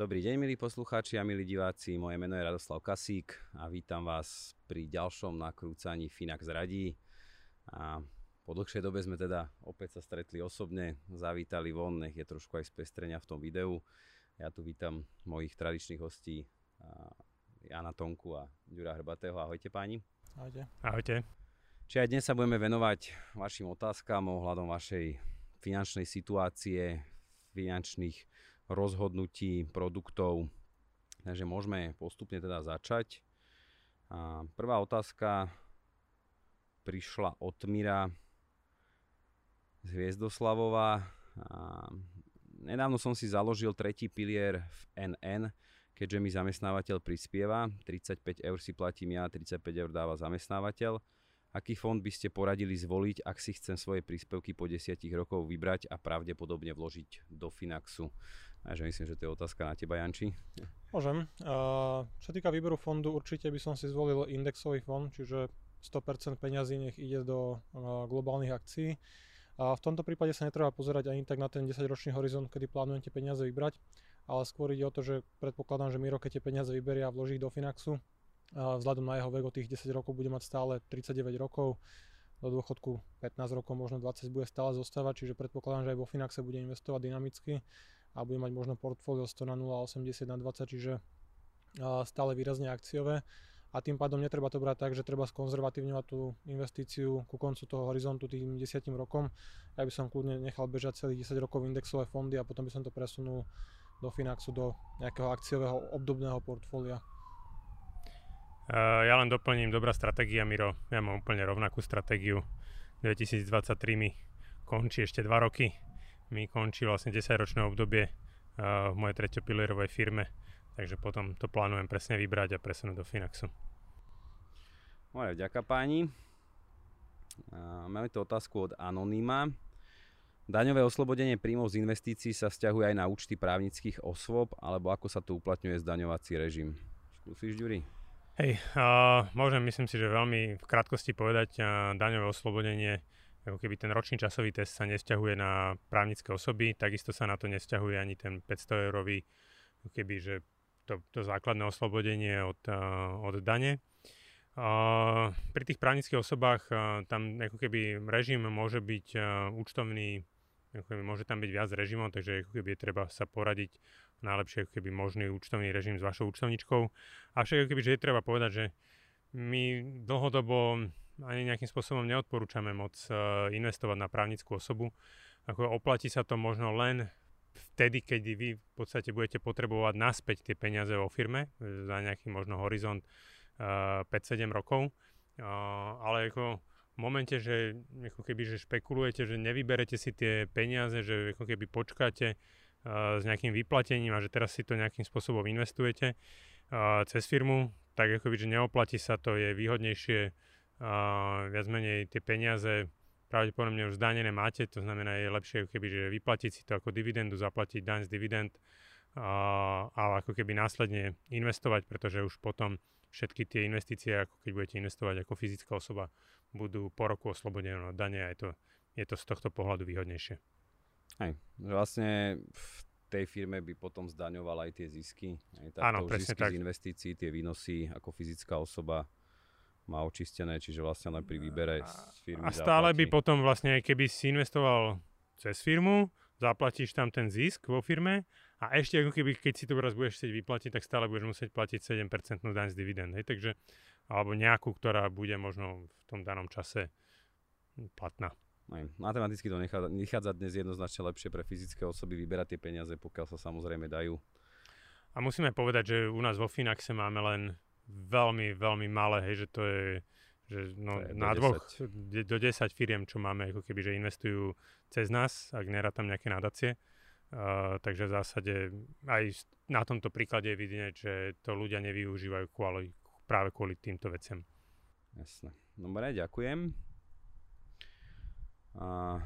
Dobrý deň, milí poslucháči a milí diváci. Moje meno je Radoslav Kasík a vítam vás pri ďalšom nakrúcaní Finax radí. A po dlhšej dobe sme teda opäť sa stretli osobne, zavítali von, nech je trošku aj spestrenia v tom videu. Ja tu vítam mojich tradičných hostí Jana Tonku a Ďura Hrbatého. Ahojte páni. Ahojte. Ahojte. Či aj dnes sa budeme venovať vašim otázkam ohľadom vašej finančnej situácie, finančných rozhodnutí, produktov. Takže môžeme postupne teda začať. A prvá otázka prišla od Mira z Hviezdoslavova. A nedávno som si založil tretí pilier v NN, keďže mi zamestnávateľ prispieva, 35 eur si platím ja, 35 eur dáva zamestnávateľ. Aký fond by ste poradili zvoliť, ak si chcem svoje príspevky po 10 rokov vybrať a pravdepodobne vložiť do Finaxu? Takže myslím, že to je otázka na teba, Janči. Môžem. Čo týka výberu fondu, určite by som si zvolil indexový fond, čiže 100% peňazí nech ide do globálnych akcií. A v tomto prípade sa netreba pozerať ani tak na ten 10-ročný horizont, kedy plánujete peniaze vybrať, ale skôr ide o to, že predpokladám, že Miro, keď tie peniaze vyberie a vloží ich do Finaxu, vzhľadom na jeho vek o tých 10 rokov bude mať stále 39 rokov, do dôchodku 15 rokov, možno 20 bude stále zostávať, čiže predpokladám, že aj vo Finaxe bude investovať dynamicky a bude mať možno portfólio 100 na 0, 80 na 20, čiže stále výrazne akciové a tým pádom netreba to brať tak, že treba skonzervatívňovať tú investíciu ku koncu toho horizontu tým 10 rokom. Ja by som kľudne nechal bežať celých 10 rokov indexové fondy a potom by som to presunul do Finaxu, do nejakého akciového obdobného portfólia. Ja len doplním, dobrá stratégia, Miro. Ja mám úplne rovnakú stratégiu. 2023 mi končí ešte 2 roky. Mi končí vlastne 10-ročné obdobie uh, v mojej treťopilierovej firme. Takže potom to plánujem presne vybrať a presunúť do Finaxu. Moje vďaka páni. Máme tu otázku od Anonyma. Daňové oslobodenie príjmov z investícií sa vzťahuje aj na účty právnických osôb, alebo ako sa tu uplatňuje zdaňovací režim? Skúsiš, Ďuri? Hej, uh, môžem myslím si, že veľmi v krátkosti povedať, uh, daňové oslobodenie, ako keby ten ročný časový test sa nesťahuje na právnické osoby, takisto sa na to nesťahuje ani ten 500 eurový, keby, že to, to základné oslobodenie od, uh, od dane. Uh, pri tých právnických osobách uh, tam ako keby režim môže byť uh, účtovný keby, môže tam byť viac režimov, takže ako keby treba sa poradiť najlepšie ako keby možný účtovný režim s vašou účtovničkou. Avšak ako keby, že je treba povedať, že my dlhodobo ani nejakým spôsobom neodporúčame moc uh, investovať na právnickú osobu. Ako oplatí sa to možno len vtedy, keď vy v podstate budete potrebovať naspäť tie peniaze vo firme za nejaký možno horizont uh, 5-7 rokov. Uh, ale ako momente, že ako keby že špekulujete, že nevyberete si tie peniaze, že ako keby počkáte s nejakým vyplatením a že teraz si to nejakým spôsobom investujete cez firmu, tak ako že neoplatí sa to, je výhodnejšie uh, viac menej tie peniaze pravdepodobne už zdanené máte, to znamená je lepšie keby, že vyplatiť si to ako dividendu, zaplatiť daň z dividend a, a ako keby následne investovať, pretože už potom všetky tie investície, ako keď budete investovať ako fyzická osoba, budú po roku oslobodené od dane a je to, je to z tohto pohľadu výhodnejšie. Hej, vlastne v tej firme by potom zdaňoval aj tie zisky. Aj Áno, presne zisky tak. z investícií, tie výnosy ako fyzická osoba má očistené, čiže vlastne len pri výbere z firmy A stále zaplatí. by potom vlastne, keby si investoval cez firmu, zaplatíš tam ten zisk vo firme a ešte ako keby, keď si to raz budeš chcieť vyplatiť, tak stále budeš musieť platiť 7% daň z dividend. Hej? Takže, alebo nejakú, ktorá bude možno v tom danom čase platná. Aj, matematicky to nechádza, nechádza dnes jednoznačne lepšie pre fyzické osoby vyberať tie peniaze, pokiaľ sa samozrejme dajú. A musíme povedať, že u nás vo Finaxe máme len veľmi, veľmi malé, hej, že to je že no, na do dvoch, 10. do 10 firiem, čo máme, ako keby, že investujú cez nás, ak tam nejaké nadácie. Uh, takže v zásade aj na tomto príklade je vidieť, že to ľudia nevyužívajú kvôli, práve kvôli týmto veciam. Jasné. Dobre, ďakujem. A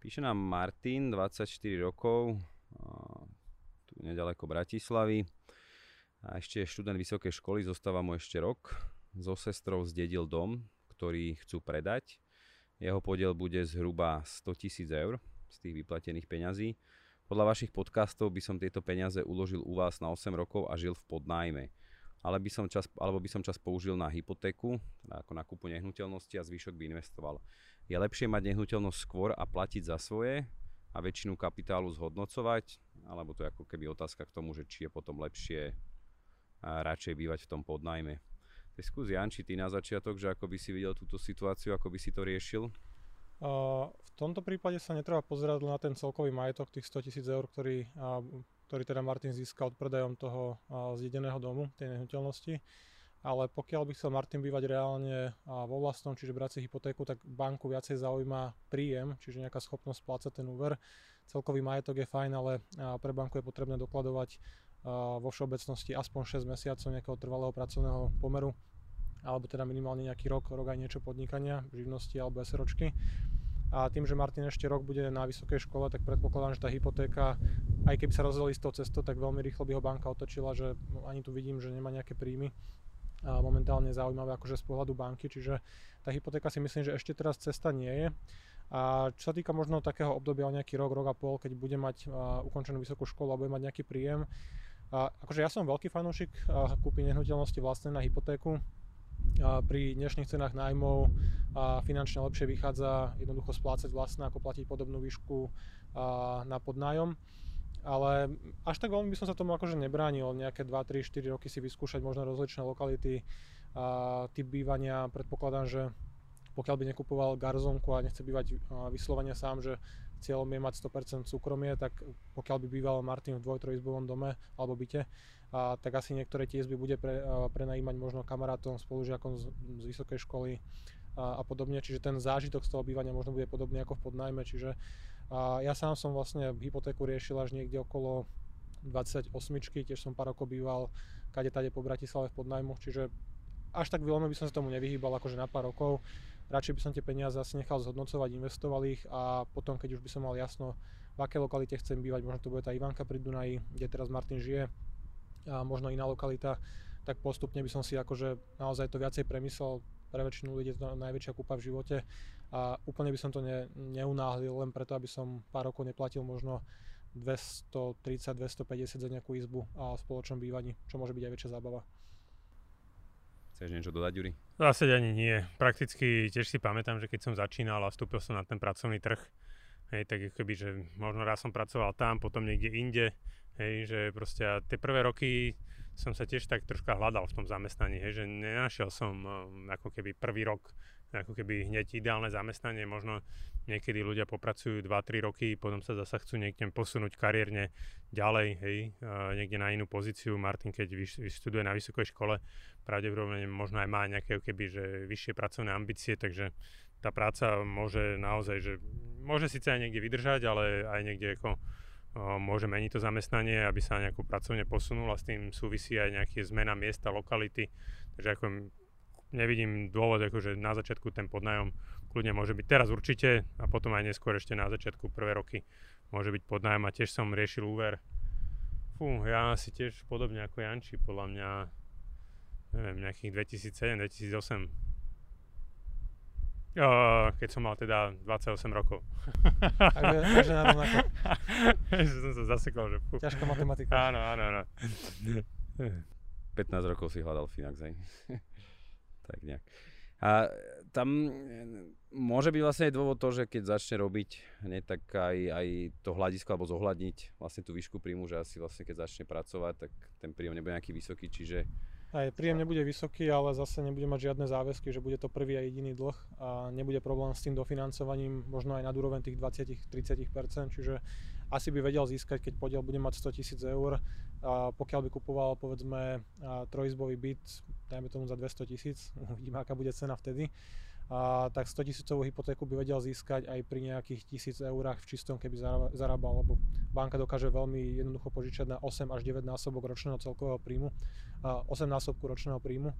píše nám Martin, 24 rokov, a tu nedaleko Bratislavy. A ešte študent vysokej školy, zostáva mu ešte rok. So sestrou zdedil dom, ktorý chcú predať. Jeho podiel bude zhruba 100 tisíc eur z tých vyplatených peňazí. Podľa vašich podcastov by som tieto peniaze uložil u vás na 8 rokov a žil v podnájme. Ale by som čas, alebo by som čas použil na hypotéku, ako na kúpu nehnuteľnosti a zvyšok by investoval. Je lepšie mať nehnuteľnosť skôr a platiť za svoje a väčšinu kapitálu zhodnocovať, alebo to je ako keby otázka k tomu, že či je potom lepšie a radšej bývať v tom podnajme. Tak skús Janči, ty na začiatok, že ako by si videl túto situáciu, ako by si to riešil? v tomto prípade sa netreba pozerať na ten celkový majetok tých 100 tisíc eur, ktorý, ktorý teda Martin získal predajom toho zjedeného domu, tej nehnuteľnosti. Ale pokiaľ by chcel Martin bývať reálne vo vlastnom, čiže brať si hypotéku, tak banku viacej zaujíma príjem, čiže nejaká schopnosť splácať ten úver. Celkový majetok je fajn, ale pre banku je potrebné dokladovať vo všeobecnosti aspoň 6 mesiacov nejakého trvalého pracovného pomeru alebo teda minimálne nejaký rok, rok aj niečo podnikania, živnosti alebo SROčky. A tým, že Martin ešte rok bude na vysokej škole, tak predpokladám, že tá hypotéka, aj keby sa rozhodli s tou cestou, tak veľmi rýchlo by ho banka otočila, že ani tu vidím, že nemá nejaké príjmy a momentálne zaujímavé akože z pohľadu banky, čiže tá hypotéka si myslím, že ešte teraz cesta nie je. A čo sa týka možno takého obdobia o nejaký rok, rok a pol, keď bude mať ukončenú vysokú školu a bude mať nejaký príjem, a akože ja som veľký fanúšik kúpiť nehnuteľnosti vlastne na hypotéku, pri dnešných cenách nájmov a finančne lepšie vychádza jednoducho splácať vlastné ako platiť podobnú výšku na podnájom. Ale až tak veľmi by som sa tomu akože nebránil, nejaké 2, 3, 4 roky si vyskúšať možno rozličné lokality, a typ bývania, predpokladám, že pokiaľ by nekupoval garzonku a nechce bývať vyslovene sám, že cieľom je mať 100% súkromie, tak pokiaľ by býval Martin v dvoj trojizbovom dome alebo byte, a, tak asi niektoré tie izby bude pre, a, prenajímať možno kamarátom, spolužiakom z, z vysokej školy a, a podobne, čiže ten zážitok z toho bývania možno bude podobný ako v podnajme, čiže a, ja sám som vlastne hypotéku riešil až niekde okolo 28, tiež som pár rokov býval kade tade po Bratislave v podnajmoch, čiže až tak veľmi by som sa tomu nevyhýbal akože na pár rokov. Radšej by som tie peniaze asi nechal zhodnocovať, investoval ich a potom, keď už by som mal jasno, v aké lokalite chcem bývať, možno to bude tá Ivanka pri Dunaji, kde teraz Martin žije, a možno iná lokalita, tak postupne by som si akože naozaj to viacej premyslel. Pre väčšinu ľudí je to najväčšia kúpa v živote a úplne by som to ne, neunáhlil len preto, aby som pár rokov neplatil možno 230-250 za nejakú izbu a v spoločnom bývaní, čo môže byť aj väčšia zábava. Chceš niečo dodať, Juri? Zase ani nie. Prakticky tiež si pamätám, že keď som začínal a vstúpil som na ten pracovný trh, hej, tak keby, že možno raz som pracoval tam, potom niekde inde, Hej, že proste tie prvé roky som sa tiež tak troška hľadal v tom zamestnaní, hej, že nenašiel som um, ako keby prvý rok ako keby hneď ideálne zamestnanie, možno niekedy ľudia popracujú 2-3 roky, potom sa zasa chcú niekde posunúť kariérne ďalej, hej, niekde na inú pozíciu. Martin, keď vyštuduje na vysokej škole, pravdepodobne možno aj má nejaké keby, že vyššie pracovné ambície, takže tá práca môže naozaj, že môže síce aj niekde vydržať, ale aj niekde ako môže meniť to zamestnanie, aby sa nejakú pracovne posunul a s tým súvisí aj nejaké zmena miesta, lokality. Takže ako nevidím dôvod, akože na začiatku ten podnájom kľudne môže byť teraz určite a potom aj neskôr ešte na začiatku prvé roky môže byť podnájom a tiež som riešil úver. Fú, ja si tiež podobne ako Janči, podľa mňa neviem, nejakých 2007-2008 keď som mal teda 28 rokov. Takže, na rovnako. som sa zasekol, že... Fú. Ťažká matematika. Áno, áno, áno. 15 rokov si hľadal Finax, hej. Tak nejak. A tam môže byť vlastne aj dôvod to, že keď začne robiť hneď tak aj, aj to hľadisko alebo zohľadniť vlastne tú výšku príjmu, že asi vlastne keď začne pracovať, tak ten príjem nebude nejaký vysoký, čiže aj príjem nebude vysoký, ale zase nebude mať žiadne záväzky, že bude to prvý a jediný dlh a nebude problém s tým dofinancovaním, možno aj na úroveň tých 20-30%, čiže asi by vedel získať, keď podiel bude mať 100 tisíc eur, pokiaľ by kupoval povedzme trojizbový byt, dajme tomu za 200 tisíc, uvidíme aká bude cena vtedy, a tak 100 tisícovú hypotéku by vedel získať aj pri nejakých 1000 eurách v čistom, keby zarábal, lebo banka dokáže veľmi jednoducho požičať na 8 až 9 násobok ročného celkového príjmu, a 8 násobku ročného príjmu.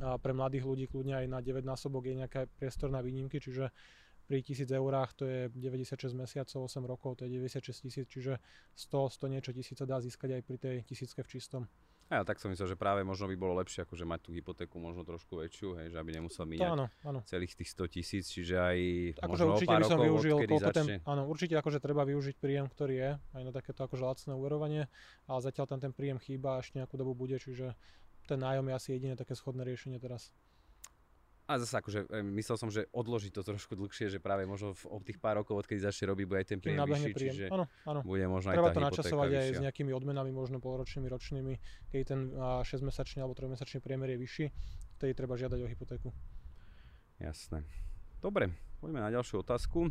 A pre mladých ľudí kľudne aj na 9 násobok je nejaká priestor na výnimky, čiže pri 1000 eurách to je 96 mesiacov, 8 rokov, to je 96 tisíc, čiže 100, 100 niečo tisíc sa dá získať aj pri tej tisícke v čistom. A ja tak som myslel, že práve možno by bolo lepšie akože mať tú hypotéku možno trošku väčšiu, hej, že aby nemusel míňať áno, áno. celých tých 100 tisíc, čiže aj akože možno určite pár by som rokov, využil, ten, áno, určite akože treba využiť príjem, ktorý je, aj na takéto akože lacné úverovanie, ale zatiaľ tam ten príjem chýba, až nejakú dobu bude, čiže ten nájom je asi jediné také schodné riešenie teraz. A zase akože myslel som, že odložiť to trošku dlhšie, že práve možno v, od tých pár rokov, odkedy začne robiť, bude aj ten príjem vyšší, príjem. čiže ano, ano. bude možno Treba aj tá to načasovať aj s nejakými odmenami, možno polročnými, ročnými, keď ten 6-mesačný alebo 3-mesačný priemer je vyšší, vtedy treba žiadať o hypotéku. Jasné. Dobre, poďme na ďalšiu otázku.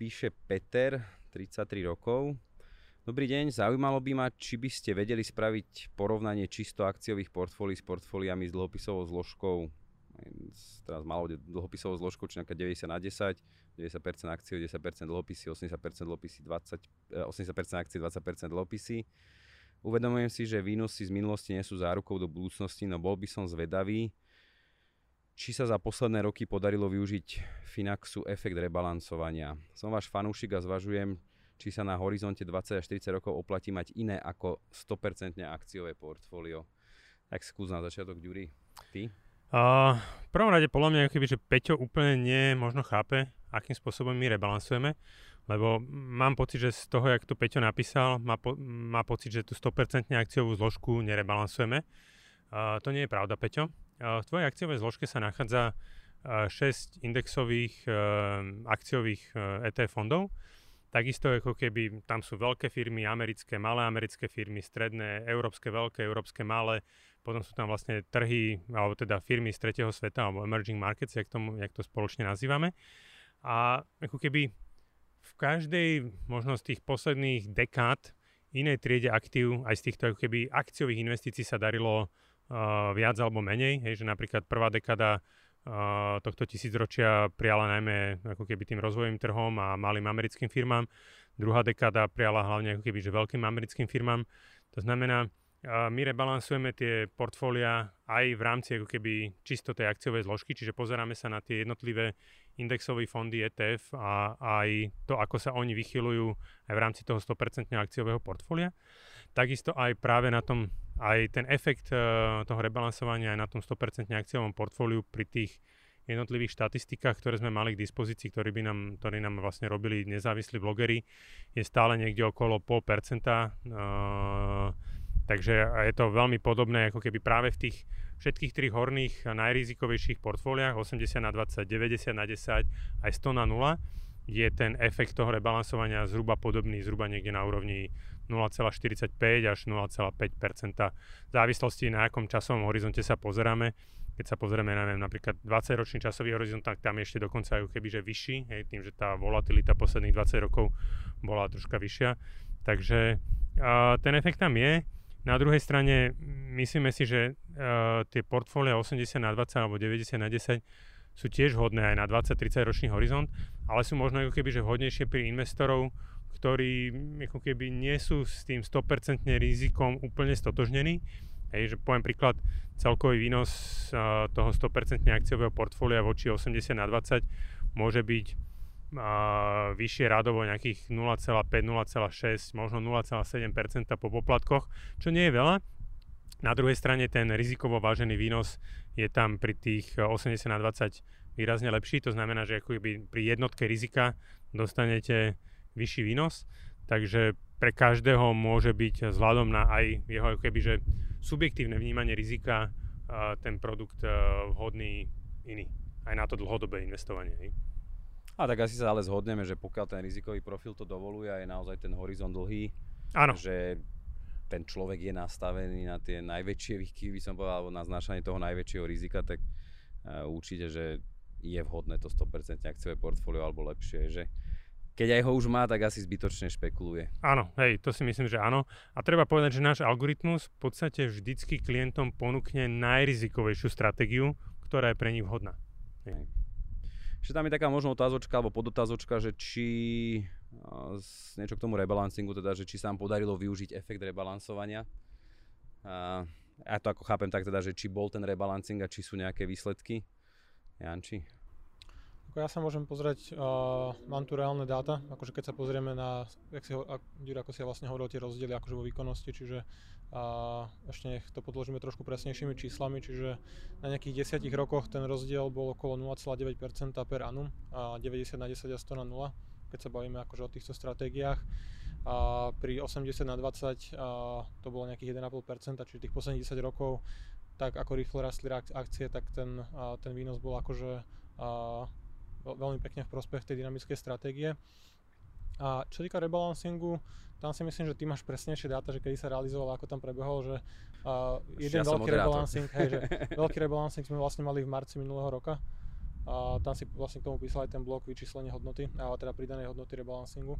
Píše Peter, 33 rokov. Dobrý deň, zaujímalo by ma, či by ste vedeli spraviť porovnanie čisto akciových portfólií s portfóliami s dlhopisovou zložkou, teraz malo dlhopisovou zložkou, či nejaká 90 na 10, 90% akcií, 10% dlhopisy, 80% dlhopisy, 20, 80% akcií, 20% dlhopisy. Uvedomujem si, že výnosy z minulosti nie sú zárukou do budúcnosti, no bol by som zvedavý, či sa za posledné roky podarilo využiť Finaxu efekt rebalancovania. Som váš fanúšik a zvažujem, či sa na horizonte 20 až 40 rokov oplatí mať iné ako 100% akciové portfólio. Tak skús na začiatok, Ďuri. Ty? Uh, v prvom rade podľa mňa, keby, že Peťo úplne nie možno chápe, akým spôsobom my rebalansujeme, lebo mám pocit, že z toho, jak to Peťo napísal, má, po, má pocit, že tú 100% akciovú zložku nerebalansujeme. Uh, to nie je pravda, Peťo. Uh, v tvojej akciovej zložke sa nachádza uh, 6 indexových akciových ETF fondov, Takisto ako keby tam sú veľké firmy, americké, malé americké firmy, stredné, európske veľké, európske malé, potom sú tam vlastne trhy, alebo teda firmy z tretieho sveta, alebo emerging markets, jak, tomu, jak to spoločne nazývame. A ako keby v každej možno z tých posledných dekád inej triede aktív, aj z týchto ako keby akciových investícií sa darilo uh, viac alebo menej, hej, že napríklad prvá dekada tohto tisícročia prijala najmä ako keby tým rozvojovým trhom a malým americkým firmám. Druhá dekáda prijala hlavne ako keby že veľkým americkým firmám. To znamená, my rebalansujeme tie portfólia aj v rámci ako keby čisto tej akciovej zložky, čiže pozeráme sa na tie jednotlivé indexové fondy ETF a aj to, ako sa oni vychylujú aj v rámci toho 100% akciového portfólia. Takisto aj práve na tom aj ten efekt uh, toho rebalansovania aj na tom 100% akciovom portfóliu pri tých jednotlivých štatistikách, ktoré sme mali k dispozícii, ktorí, by nám, ktorí nám vlastne robili nezávislí blogery, je stále niekde okolo 0,5%. Uh, takže je to veľmi podobné ako keby práve v tých všetkých tých horných najrizikovejších portfóliách 80 na 20, 90 na 10 aj 100 na 0 je ten efekt toho rebalansovania zhruba podobný, zhruba niekde na úrovni 0,45 až 0,5 v závislosti na akom časovom horizonte sa pozeráme. Keď sa pozrieme na napríklad 20-ročný časový horizont, tak tam je ešte dokonca aj keby že vyšší, hej, tým, že tá volatilita posledných 20 rokov bola troška vyššia. Takže uh, ten efekt tam je. Na druhej strane myslíme si, že uh, tie portfólia 80 na 20 alebo 90 na 10 sú tiež hodné aj na 20-30 ročný horizont, ale sú možno ako keby že vhodnejšie pri investorov, ktorí ako keby nie sú s tým 100% rizikom úplne stotožnení. Hej, že poviem príklad, celkový výnos toho 100% akciového portfólia voči 80 na 20 môže byť uh, vyššie radovo nejakých 0,5, 0,6, možno 0,7% po poplatkoch, čo nie je veľa. Na druhej strane ten rizikovo vážený výnos je tam pri tých 80 na 20 výrazne lepší, to znamená, že ako pri jednotke rizika dostanete vyšší výnos, takže pre každého môže byť vzhľadom na aj jeho keby, že subjektívne vnímanie rizika ten produkt vhodný iný. Aj na to dlhodobé investovanie. Hej. A tak asi sa ale zhodneme, že pokiaľ ten rizikový profil to dovoluje a je naozaj ten horizont dlhý, Áno. že ten človek je nastavený na tie najväčšie výkyvy, som povedal, alebo na znašanie toho najväčšieho rizika, tak uh, určite, že je vhodné to 100% akciové portfólio alebo lepšie, že keď aj ho už má, tak asi zbytočne špekuluje. Áno, hej, to si myslím, že áno. A treba povedať, že náš algoritmus v podstate vždycky klientom ponúkne najrizikovejšiu stratégiu, ktorá je pre nich vhodná. Hej. Ešte tam je taká možno otázočka alebo podotázočka, že či niečo k tomu rebalancingu, teda, že či sa nám podarilo využiť efekt rebalansovania. A ja to ako chápem tak teda, že či bol ten rebalancing a či sú nejaké výsledky. Janči? Ako ja sa môžem pozrieť, uh, mám tu reálne dáta, akože keď sa pozrieme na, jak si, ako si ja vlastne hovoril, tie rozdiely akože vo výkonnosti, čiže uh, ešte nech to podložíme trošku presnejšími číslami, čiže na nejakých 10 rokoch ten rozdiel bol okolo 0,9% per annum, a 90 na 10 a 100 na 0, keď sa bavíme akože o týchto stratégiách. A pri 80 na 20 a to bolo nejakých 1,5%, čiže tých posledných 10 rokov tak ako rýchlo rastli akcie, tak ten, ten výnos bol akože veľmi pekne v prospech tej dynamickej stratégie. A čo týka rebalancingu, tam si myslím, že ty máš presnejšie dáta, že kedy sa realizoval, ako tam prebehol, že uh, jeden ja veľký rebalancing, hej, že veľký rebalancing sme vlastne mali v marci minulého roka. A tam si vlastne k tomu písal aj ten blok vyčíslenie hodnoty, ale teda pridanej hodnoty rebalancingu.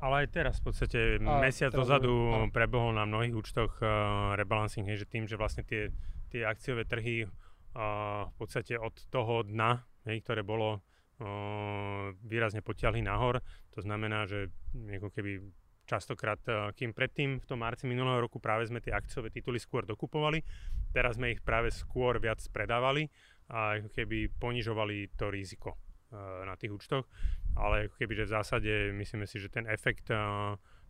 Ale aj teraz v podstate a mesiac dozadu prebehol na mnohých účtoch uh, rebalancing, hej, že tým, že vlastne tie, tie akciové trhy uh, v podstate od toho dna, hej, ktoré bolo výrazne potiahli nahor. To znamená, že ako keby častokrát, kým predtým v tom marci minulého roku práve sme tie akciové tituly skôr dokupovali, teraz sme ich práve skôr viac predávali a ako keby ponižovali to riziko na tých účtoch, ale ako keby, že v zásade myslíme si, že ten efekt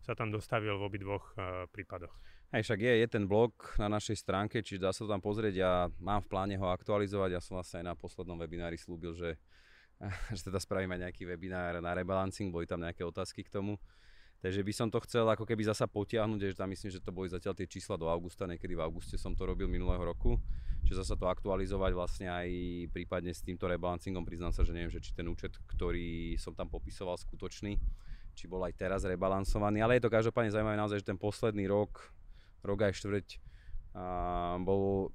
sa tam dostavil v obidvoch prípadoch. Hej, však je, je ten blog na našej stránke, čiže dá sa to tam pozrieť. Ja mám v pláne ho aktualizovať. Ja som vlastne aj na poslednom webinári slúbil, že že teda spravíme nejaký webinár na rebalancing, boli tam nejaké otázky k tomu. Takže by som to chcel ako keby zasa potiahnuť, že tam myslím, že to boli zatiaľ tie čísla do augusta, niekedy v auguste som to robil minulého roku, že zasa to aktualizovať vlastne aj prípadne s týmto rebalancingom, priznám sa, že neviem, že či ten účet, ktorý som tam popisoval skutočný, či bol aj teraz rebalansovaný, ale je to každopádne zaujímavé naozaj, že ten posledný rok, rok aj štvrť, bol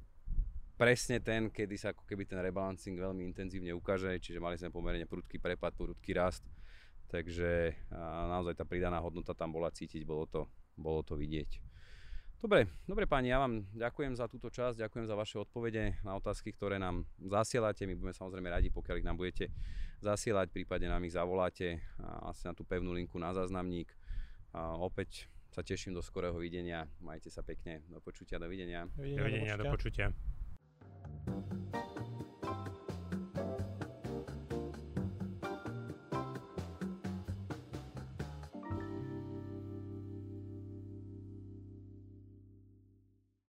presne ten, kedy sa ako keby ten rebalancing veľmi intenzívne ukáže, čiže mali sme pomerne prudký prepad, prudký rast, takže naozaj tá pridaná hodnota tam bola cítiť, bolo to, bolo to vidieť. Dobre, dobre páni, ja vám ďakujem za túto časť, ďakujem za vaše odpovede na otázky, ktoré nám zasielate. My budeme samozrejme radi, pokiaľ ich nám budete zasielať, prípadne nám ich zavoláte asi na tú pevnú linku na záznamník. A opäť sa teším do skorého videnia. Majte sa pekne. Do počutia, dovidenia. Dovidenia, do počutia. Do počutia. Thank you.